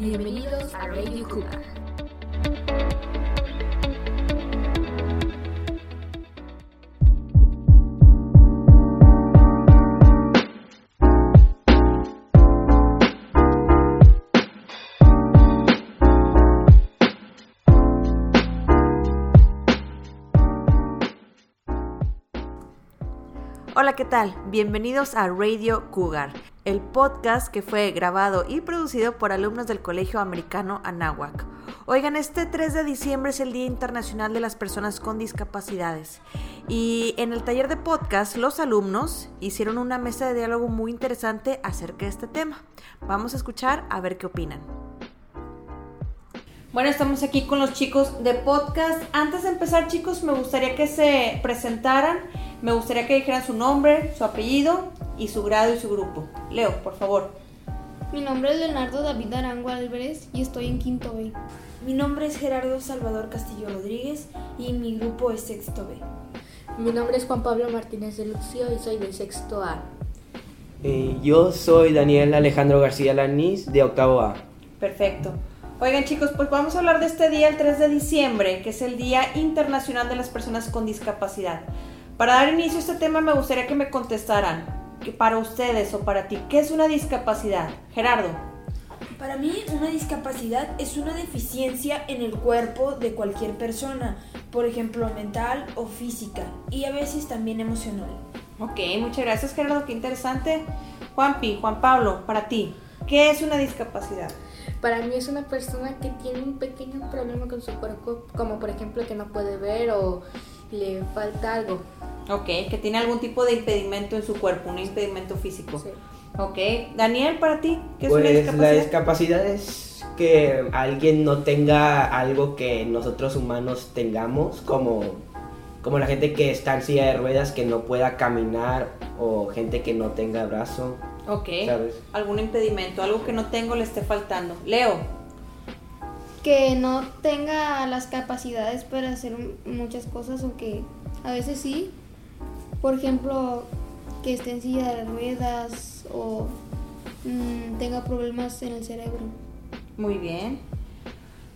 Bienvenidos a Radio Cuba. Hola, ¿qué tal? Bienvenidos a Radio Cougar, el podcast que fue grabado y producido por alumnos del Colegio Americano Anáhuac. Oigan, este 3 de diciembre es el Día Internacional de las Personas con Discapacidades y en el taller de podcast los alumnos hicieron una mesa de diálogo muy interesante acerca de este tema. Vamos a escuchar a ver qué opinan. Bueno, estamos aquí con los chicos de podcast. Antes de empezar, chicos, me gustaría que se presentaran me gustaría que dijeran su nombre, su apellido y su grado y su grupo. Leo, por favor. Mi nombre es Leonardo David Arango Álvarez y estoy en quinto B. Mi nombre es Gerardo Salvador Castillo Rodríguez y mi grupo es sexto B. Mi nombre es Juan Pablo Martínez de Lucio y soy de sexto A. Eh, yo soy Daniel Alejandro García Lanís de octavo A. Perfecto. Oigan chicos, pues vamos a hablar de este día, el 3 de diciembre, que es el Día Internacional de las Personas con Discapacidad. Para dar inicio a este tema me gustaría que me contestaran, que para ustedes o para ti, ¿qué es una discapacidad? Gerardo. Para mí una discapacidad es una deficiencia en el cuerpo de cualquier persona, por ejemplo mental o física, y a veces también emocional. Ok, muchas gracias Gerardo, qué interesante. Juanpi, Juan Pablo, para ti, ¿qué es una discapacidad? Para mí es una persona que tiene un pequeño problema con su cuerpo, como por ejemplo que no puede ver o le falta algo. Ok, que tiene algún tipo de impedimento en su cuerpo, un impedimento físico. Sí. Ok, Daniel, para ti, ¿qué es una pues, discapacidad? La discapacidad es que alguien no tenga algo que nosotros humanos tengamos, como, como la gente que está en silla de ruedas que no pueda caminar o gente que no tenga brazo. Ok, ¿sabes? algún impedimento, algo que no tengo le esté faltando. Leo. Que no tenga las capacidades para hacer muchas cosas o que a veces sí, por ejemplo, que esté en silla de ruedas o mm, tenga problemas en el cerebro. Muy bien.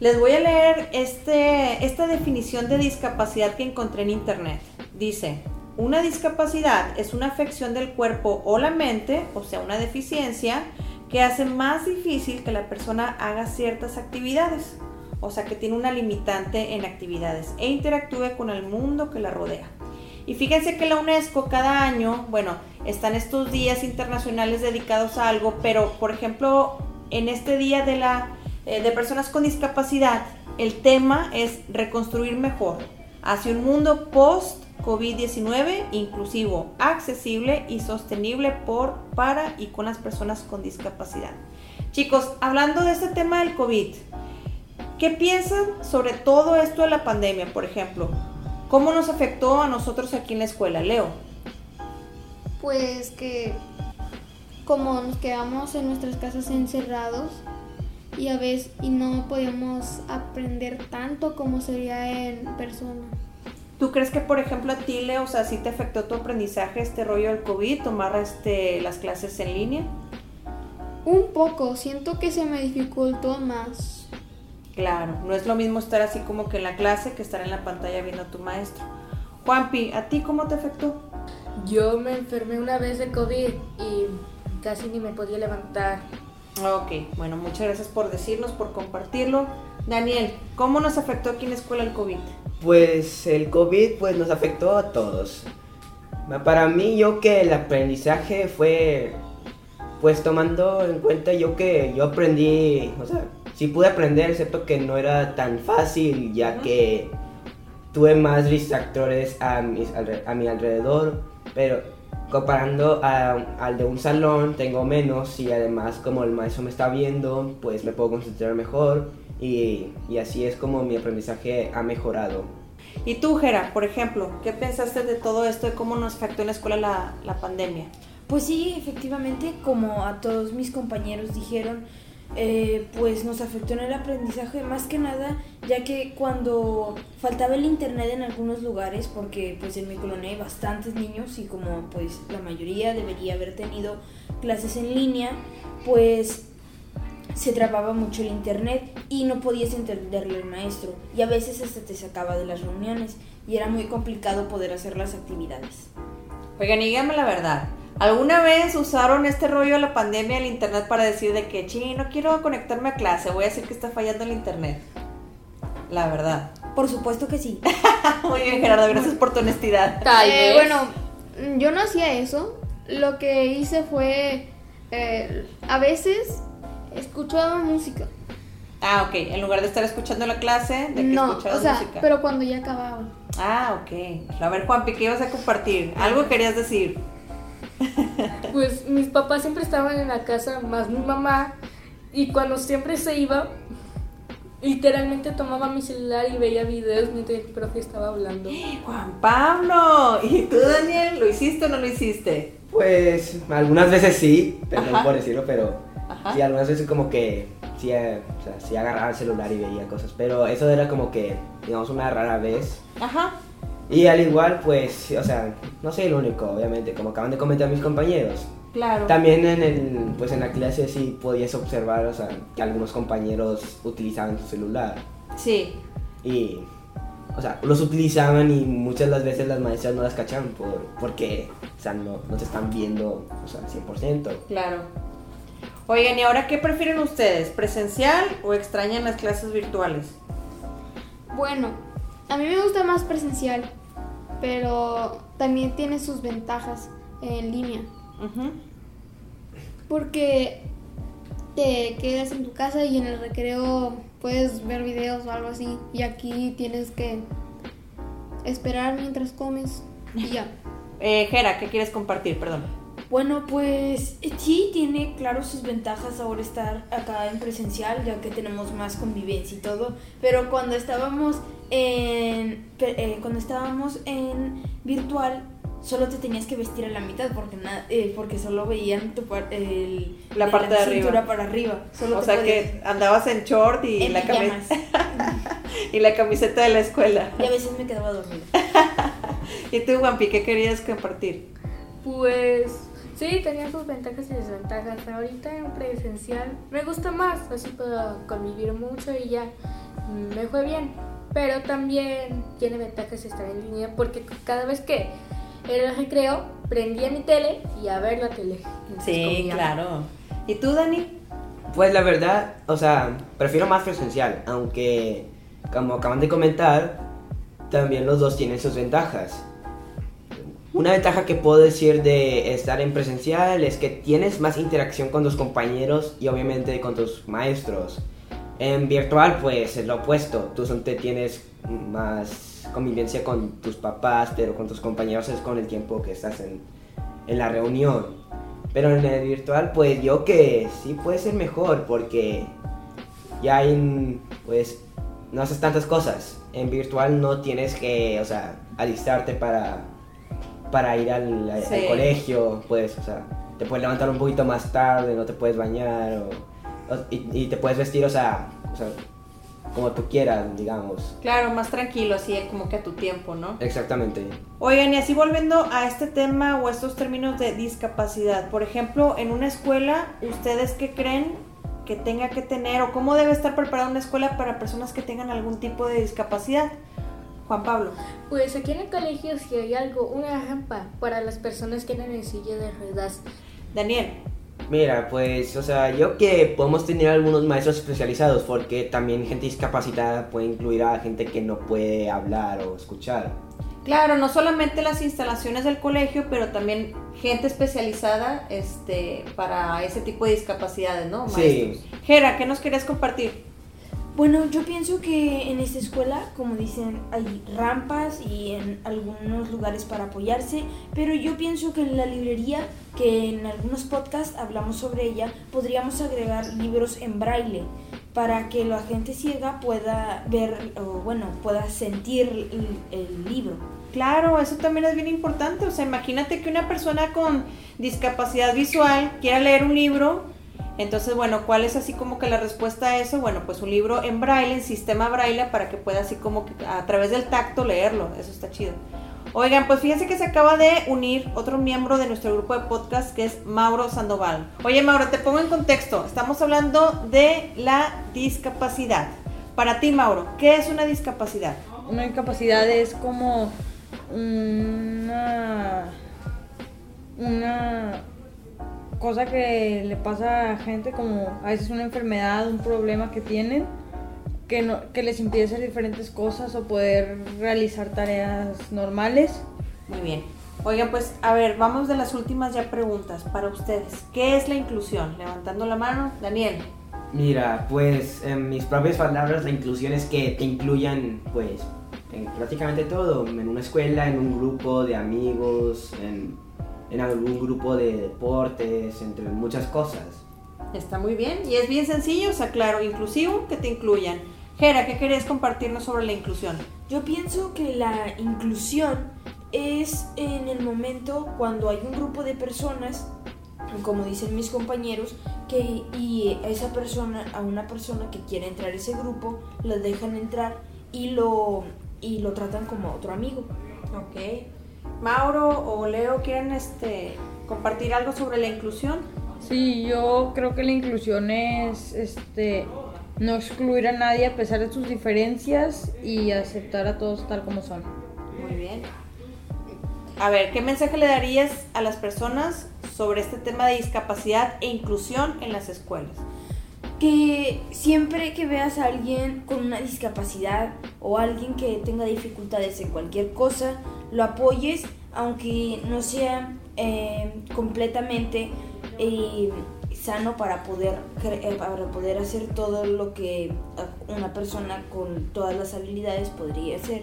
Les voy a leer este, esta definición de discapacidad que encontré en internet. Dice, una discapacidad es una afección del cuerpo o la mente, o sea, una deficiencia, que hace más difícil que la persona haga ciertas actividades, o sea, que tiene una limitante en actividades e interactúe con el mundo que la rodea. Y fíjense que la UNESCO cada año, bueno, están estos días internacionales dedicados a algo, pero por ejemplo, en este día de, la, eh, de personas con discapacidad, el tema es reconstruir mejor hacia un mundo post COVID-19 inclusivo, accesible y sostenible por, para y con las personas con discapacidad. Chicos, hablando de este tema del COVID, ¿qué piensan sobre todo esto de la pandemia, por ejemplo? ¿Cómo nos afectó a nosotros aquí en la escuela, Leo? Pues que como nos quedamos en nuestras casas encerrados y a veces y no podíamos aprender tanto como sería en persona. ¿Tú crees que, por ejemplo, a ti, Leo, o sea, sí te afectó tu aprendizaje este rollo del COVID, tomar este, las clases en línea? Un poco, siento que se me dificultó más. Claro, no es lo mismo estar así como que en la clase que estar en la pantalla viendo a tu maestro. Juanpi, ¿a ti cómo te afectó? Yo me enfermé una vez de COVID y casi ni me podía levantar. Ok, bueno, muchas gracias por decirnos, por compartirlo. Daniel, ¿cómo nos afectó aquí en la escuela el COVID? Pues el COVID pues nos afectó a todos. Para mí yo que el aprendizaje fue pues tomando en cuenta yo que yo aprendí, o sea, sí pude aprender, excepto que no era tan fácil, ya que tuve más distractores a, a mi alrededor, pero comparando al de un salón tengo menos y además como el maestro me está viendo, pues me puedo concentrar mejor y, y así es como mi aprendizaje ha mejorado. ¿Y tú, Jera, por ejemplo, qué pensaste de todo esto, de cómo nos afectó en la escuela la, la pandemia? Pues sí, efectivamente, como a todos mis compañeros dijeron, eh, pues nos afectó en el aprendizaje más que nada ya que cuando faltaba el internet en algunos lugares porque pues en mi colonia hay bastantes niños y como pues la mayoría debería haber tenido clases en línea pues se trababa mucho el internet y no podías entenderle al maestro y a veces hasta te sacaba de las reuniones y era muy complicado poder hacer las actividades. Oigan, y díganme la verdad. ¿Alguna vez usaron este rollo de la pandemia del internet para decir de que, sí, no quiero conectarme a clase, voy a decir que está fallando el internet? La verdad. Por supuesto que sí. Muy bien, Gerardo, gracias por tu honestidad. Tal Eh, vez. bueno, mm, yo no hacía eso. Lo que hice fue, eh, a veces escuchaba música. Ah, ok. En lugar de estar escuchando la clase, de que No, escuchabas o sea, música. pero cuando ya acababa. Ah, ok. A ver, Juanpi, ¿qué ibas a compartir? Algo querías decir. Pues mis papás siempre estaban en la casa, más mi mamá. Y cuando siempre se iba, literalmente tomaba mi celular y veía videos mientras el profe estaba hablando. Juan Pablo. ¿Y tú, Daniel? ¿Lo hiciste o no lo hiciste? Pues algunas veces sí, perdón Ajá. por decirlo, pero Ajá. sí, algunas veces como que sí, eh, o sea, sí agarraba el celular y veía cosas, pero eso era como que, digamos, una rara vez. Ajá. Y al igual, pues, o sea, no soy el único, obviamente, como acaban de comentar mis compañeros. Claro. También en el, pues en la clase sí podías observar, o sea, que algunos compañeros utilizaban su celular. Sí. Y, o sea, los utilizaban y muchas de las veces las maestras no las cachaban por, porque, o sea, no, no te están viendo, o sea, 100%. Claro. Oigan, ¿y ahora qué prefieren ustedes? ¿Presencial o extrañan las clases virtuales? Bueno, a mí me gusta más presencial, pero también tiene sus ventajas en línea. Porque te quedas en tu casa y en el recreo puedes ver videos o algo así. Y aquí tienes que esperar mientras comes y ya. Eh, Jera, ¿qué quieres compartir? Perdón. Bueno, pues sí tiene claro sus ventajas ahora estar acá en presencial, ya que tenemos más convivencia y todo. Pero cuando estábamos en eh, cuando estábamos en virtual, solo te tenías que vestir a la mitad porque na- eh, porque solo veían tu par- el- La parte de arriba. cintura para arriba. Solo O sea podías- que andabas en short y, en la, cami- pijamas. y la camiseta de la escuela. y a veces me quedaba dormida. ¿Y tú, Juanpi, qué querías compartir? Pues sí, tenía sus ventajas y desventajas. Ahorita en presencial me gusta más, así puedo convivir mucho y ya mm, me fue bien. Pero también tiene ventajas estar en línea porque cada vez que era el recreo prendía mi tele y a ver la tele. Sí, comía. claro. ¿Y tú, Dani? Pues la verdad, o sea, prefiero más presencial, aunque, como acaban de comentar, también los dos tienen sus ventajas. Una ventaja que puedo decir de estar en presencial es que tienes más interacción con tus compañeros y obviamente con tus maestros. En virtual, pues es lo opuesto. Tú te tienes más convivencia con tus papás, pero con tus compañeros es con el tiempo que estás en, en la reunión. Pero en el virtual, pues yo que sí puede ser mejor porque ya hay, pues, no haces tantas cosas. En virtual no tienes que, o sea, alistarte para, para ir al, colegio, pues, o sea, te puedes levantar un poquito más tarde, no te puedes bañar, o, o- y, y te puedes vestir, o sea, o sea, como tú quieras, digamos. Claro, más tranquilo, así como que a tu tiempo, ¿no? Exactamente. Oigan, y así volviendo a este tema o estos términos de discapacidad, por ejemplo, en una escuela, ¿ustedes qué creen que tenga que tener o cómo debe estar preparada una escuela para personas que tengan algún tipo de discapacidad? Juan Pablo. Pues aquí en el colegio si hay algo, una rampa para las personas que andan en silla de ruedas. Daniel. Mira, pues, o sea, yo que podemos tener algunos maestros especializados, porque también gente discapacitada puede incluir a gente que no puede hablar o escuchar. Claro, no solamente las instalaciones del colegio, pero también gente especializada este, para ese tipo de discapacidades, ¿no? Sí. Maestros. Jera, ¿qué nos querías compartir? Bueno, yo pienso que en esta escuela, como dicen, hay rampas y en algunos lugares para apoyarse, pero yo pienso que en la librería, que en algunos podcasts hablamos sobre ella, podríamos agregar libros en braille para que la gente ciega pueda ver o bueno, pueda sentir el, libro. Claro, eso también es bien importante. O sea, imagínate que una persona con discapacidad visual quiera leer un libro. Entonces, bueno, ¿cuál es así como que la respuesta a eso? Bueno, pues un libro en braille, en sistema braille, para que pueda así como que a través del tacto leerlo. Eso está chido. Oigan, pues fíjense que se acaba de unir otro miembro de nuestro grupo de podcast que es Mauro Sandoval. Oye, Mauro, te pongo en contexto. Estamos hablando de la discapacidad. Para ti, Mauro, ¿qué es una discapacidad? Una discapacidad es como una, una cosa que le pasa a gente como a veces una enfermedad, un problema que tienen que, no, que les impide hacer diferentes cosas o poder realizar tareas normales. Muy bien. Oigan, pues a ver, vamos de las últimas ya preguntas para ustedes. ¿Qué es la inclusión? Levantando la mano, Daniel. Mira, pues en mis propias palabras, la inclusión es que te incluyan, pues, en prácticamente todo. En una escuela, en un grupo de amigos, en, en algún grupo de deportes, entre muchas cosas. Está muy bien y es bien sencillo, o sea, claro, inclusivo, que te incluyan. Gera, ¿qué querés compartirnos sobre la inclusión? Yo pienso que la inclusión es en el momento cuando hay un grupo de personas, como dicen mis compañeros, que y a esa persona, a una persona que quiere entrar a ese grupo, la dejan entrar y lo, y lo tratan como otro amigo. Ok. Mauro o Leo, ¿quieren este, compartir algo sobre la inclusión? Sí, yo creo que la inclusión es este no excluir a nadie a pesar de sus diferencias y aceptar a todos tal como son. Muy bien. A ver, ¿qué mensaje le darías a las personas sobre este tema de discapacidad e inclusión en las escuelas? que siempre que veas a alguien con una discapacidad o alguien que tenga dificultades en cualquier cosa, lo apoyes, aunque no sea eh, completamente eh, sano para poder, eh, para poder hacer todo lo que una persona con todas las habilidades podría hacer.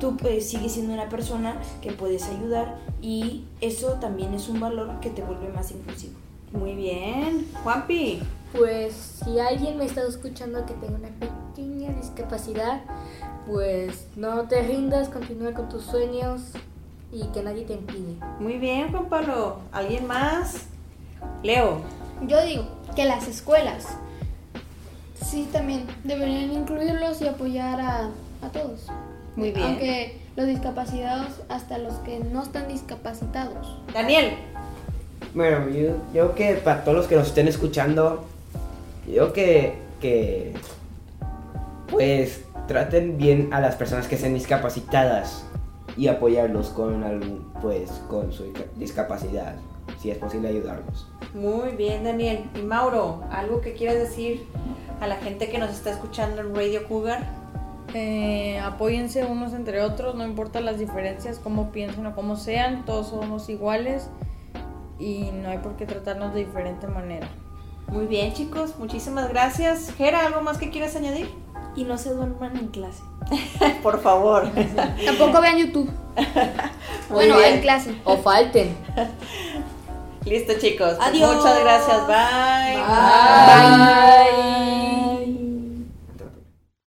Tú pues, sigues siendo una persona que puedes ayudar y eso también es un valor que te vuelve más inclusivo. Muy bien. Juanpi. Pues si alguien me está escuchando que tenga una pequeña discapacidad, pues no te rindas, continúa con tus sueños y que nadie te impide. Muy bien, Juan Pablo. ¿Alguien más? Leo. Yo digo que las escuelas sí también deberían incluirlos y apoyar a, a todos. Muy bien. Aunque los discapacitados hasta los que no están discapacitados. Daniel. Bueno, yo, yo que para todos los que nos estén escuchando, yo que, que pues traten bien a las personas que sean discapacitadas y apoyarlos con algún, pues con su discapacidad, si es posible ayudarlos. Muy bien, Daniel. Y Mauro, ¿algo que quieras decir a la gente que nos está escuchando en Radio Cougar? Eh, apóyense unos entre otros, no importa las diferencias, cómo piensen o cómo sean, todos somos iguales y no hay por qué tratarnos de diferente manera. Muy bien, chicos, muchísimas gracias. Gera, ¿algo más que quieras añadir? Y no se duerman en clase. Por favor. Tampoco vean YouTube. Bueno, bien. en clase. O falten. Listo, chicos. Pues Adiós. Muchas gracias. Bye. Bye.